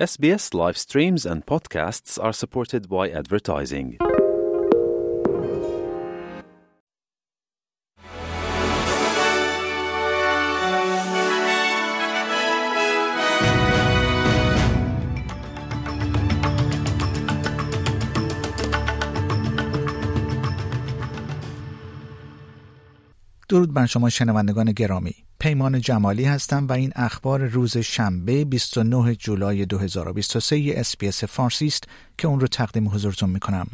SBS live streams and podcasts are supported by advertising. درود بر شما شنوندگان گرامی. پیمان جمالی هستم و این اخبار روز شنبه 29 جولای 2023 اسپیس فارسی است که اون رو تقدیم حضورتون می‌کنم.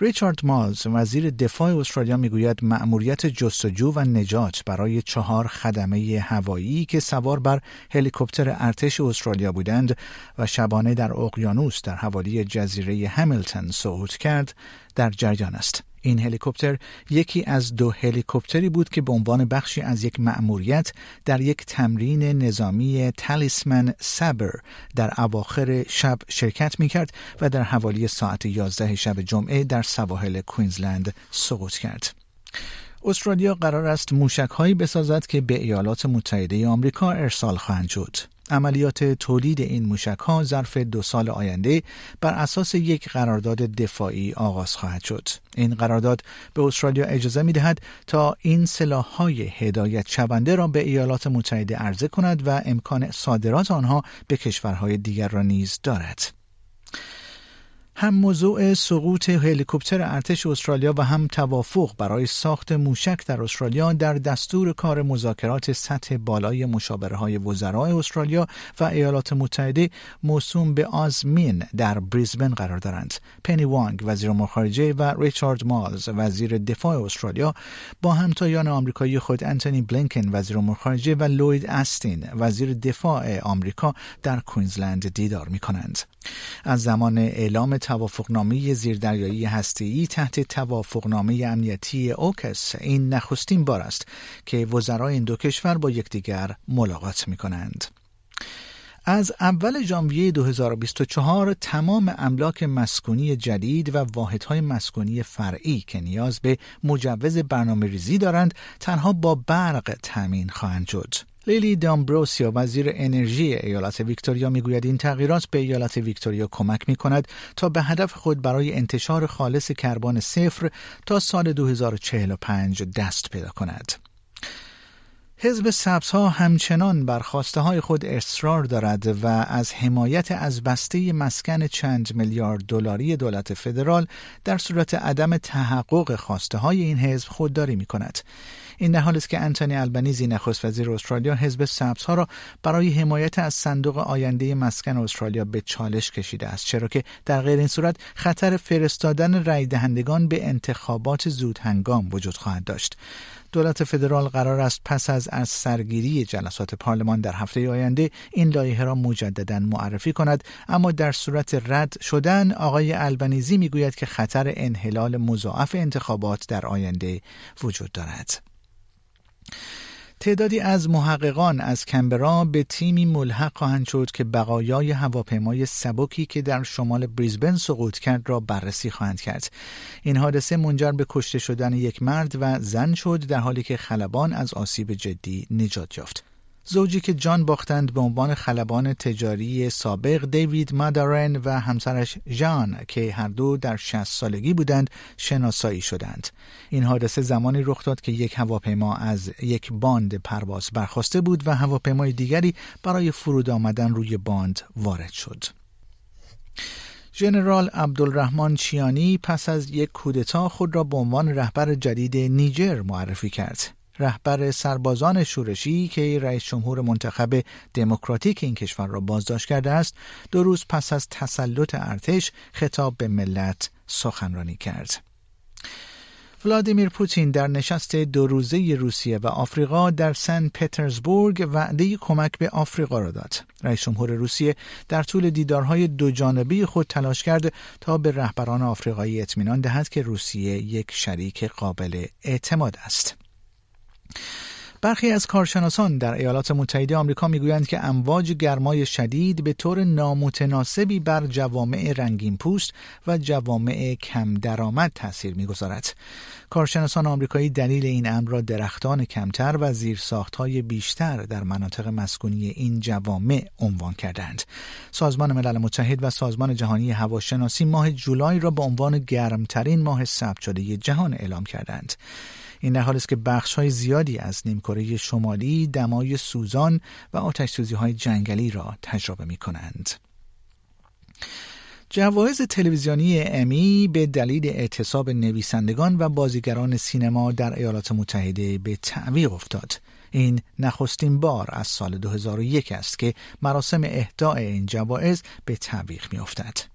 ریچارد مالز وزیر دفاع استرالیا می‌گوید مأموریت جستجو و نجات برای چهار خدمه هوایی که سوار بر هلیکوپتر ارتش استرالیا بودند و شبانه در اقیانوس در حوالی جزیره همیلتون صعود کرد در جریان است. این هلیکوپتر یکی از دو هلیکوپتری بود که به عنوان بخشی از یک مأموریت در یک تمرین نظامی تالیسمن سبر در اواخر شب شرکت می کرد و در حوالی ساعت 11 شب جمعه در سواحل کوینزلند سقوط کرد. استرالیا قرار است موشک هایی بسازد که به ایالات متحده آمریکا ارسال خواهند شد. عملیات تولید این موشک ها ظرف دو سال آینده بر اساس یک قرارداد دفاعی آغاز خواهد شد. این قرارداد به استرالیا اجازه می دهد تا این سلاح های هدایت شونده را به ایالات متحده عرضه کند و امکان صادرات آنها به کشورهای دیگر را نیز دارد. هم موضوع سقوط هلیکوپتر ارتش استرالیا و هم توافق برای ساخت موشک در استرالیا در دستور کار مذاکرات سطح بالای مشاوره های وزرای استرالیا و ایالات متحده موسوم به آزمین در بریزبن قرار دارند. پنی وانگ وزیر امور خارجه و ریچارد مالز وزیر دفاع استرالیا با همتایان آمریکایی خود انتونی بلینکن وزیر امور خارجه و لوید استین وزیر دفاع آمریکا در کوینزلند دیدار می کنند. از زمان اعلام توافقنامه زیردریایی هسته‌ای تحت توافقنامه امنیتی اوکس این نخستین بار است که وزرای این دو کشور با یکدیگر ملاقات می کنند. از اول ژانویه 2024 تمام املاک مسکونی جدید و واحدهای مسکونی فرعی که نیاز به مجوز برنامه ریزی دارند تنها با برق تأمین خواهند شد. لیلی دامبروسیا وزیر انرژی ایالت ویکتوریا می‌گوید این تغییرات به ایالت ویکتوریا کمک می کند تا به هدف خود برای انتشار خالص کربن صفر تا سال 2045 دست پیدا کند. حزب ها همچنان بر خواسته های خود اصرار دارد و از حمایت از بسته مسکن چند میلیارد دلاری دولت فدرال در صورت عدم تحقق خواسته های این حزب خودداری می کند. این در حالی است که انتونی البنیزی نخست وزیر استرالیا حزب ها را برای حمایت از صندوق آینده مسکن استرالیا به چالش کشیده است چرا که در غیر این صورت خطر فرستادن رای دهندگان به انتخابات زود هنگام وجود خواهد داشت. دولت فدرال قرار است پس از از سرگیری جلسات پارلمان در هفته آینده این لایحه را مجددا معرفی کند اما در صورت رد شدن آقای البنیزی می‌گوید که خطر انحلال مضاعف انتخابات در آینده وجود دارد. تعدادی از محققان از کمبرا به تیمی ملحق خواهند شد که بقایای هواپیمای سبکی که در شمال بریزبن سقوط کرد را بررسی خواهند کرد. این حادثه منجر به کشته شدن یک مرد و زن شد در حالی که خلبان از آسیب جدی نجات یافت. زوجی که جان باختند به عنوان خلبان تجاری سابق دیوید مادارن و همسرش جان که هر دو در 60 سالگی بودند شناسایی شدند. این حادثه زمانی رخ داد که یک هواپیما از یک باند پرواز برخواسته بود و هواپیمای دیگری برای فرود آمدن روی باند وارد شد. ژنرال عبدالرحمن چیانی پس از یک کودتا خود را به عنوان رهبر جدید نیجر معرفی کرد. رهبر سربازان شورشی که رئیس جمهور منتخب دموکراتیک این کشور را بازداشت کرده است دو روز پس از تسلط ارتش خطاب به ملت سخنرانی کرد ولادیمیر پوتین در نشست دو روزه روسیه و آفریقا در سن پترزبورگ وعده کمک به آفریقا را داد. رئیس جمهور روسیه در طول دیدارهای دو جانبه خود تلاش کرد تا به رهبران آفریقایی اطمینان دهد که روسیه یک شریک قابل اعتماد است. برخی از کارشناسان در ایالات متحده آمریکا می‌گویند که امواج گرمای شدید به طور نامتناسبی بر جوامع رنگین پوست و جوامع کم درآمد تاثیر می‌گذارد. کارشناسان آمریکایی دلیل این امر را درختان کمتر و زیرساختهای بیشتر در مناطق مسکونی این جوامع عنوان کردند. سازمان ملل متحد و سازمان جهانی هواشناسی ماه جولای را به عنوان گرمترین ماه ثبت شده جهان اعلام کردند. این در حالی است که بخش های زیادی از نیمکره شمالی دمای سوزان و آتش سوزی های جنگلی را تجربه می کنند. جوایز تلویزیونی امی به دلیل اعتصاب نویسندگان و بازیگران سینما در ایالات متحده به تعویق افتاد. این نخستین بار از سال 2001 است که مراسم اهداع این جوایز به تعویق می افتد.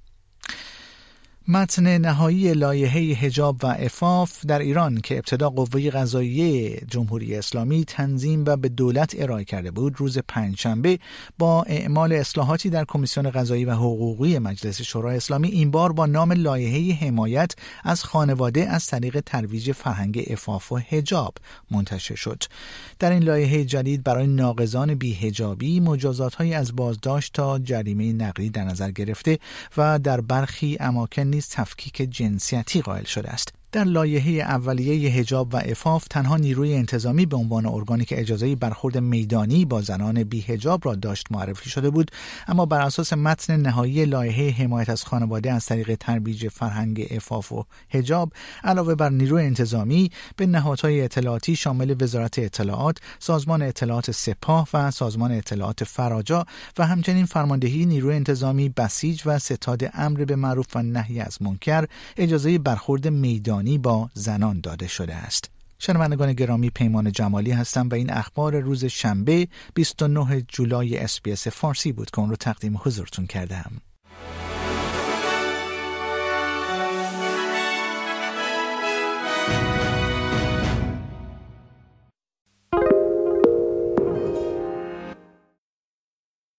متن نهایی لایحه حجاب و افاف در ایران که ابتدا قوه قضاییه جمهوری اسلامی تنظیم و به دولت ارائه کرده بود روز پنجشنبه با اعمال اصلاحاتی در کمیسیون قضایی و حقوقی مجلس شورای اسلامی این بار با نام لایحه حمایت از خانواده از طریق ترویج فرهنگ افاف و حجاب منتشر شد. در این لایحه جدید برای ناقضان بیهجابی مجازات از بازداشت تا جریمه نقدی در نظر گرفته و در برخی اماکن نیز تفکیک جنسیتی قائل شده است. در لایحه اولیه هجاب و افاف تنها نیروی انتظامی به عنوان ارگانی که اجازه برخورد میدانی با زنان بی هجاب را داشت معرفی شده بود اما بر اساس متن نهایی لایحه حمایت از خانواده از طریق ترویج فرهنگ افاف و هجاب علاوه بر نیروی انتظامی به نهادهای اطلاعاتی شامل وزارت اطلاعات سازمان اطلاعات سپاه و سازمان اطلاعات فراجا و همچنین فرماندهی نیروی انتظامی بسیج و ستاد امر به معروف و نهی از منکر اجازه برخورد میدانی با زنان داده شده است. شنوندگان گرامی پیمان جمالی هستم و این اخبار روز شنبه 29 جولای اسپیس فارسی بود که اون رو تقدیم حضورتون کردم.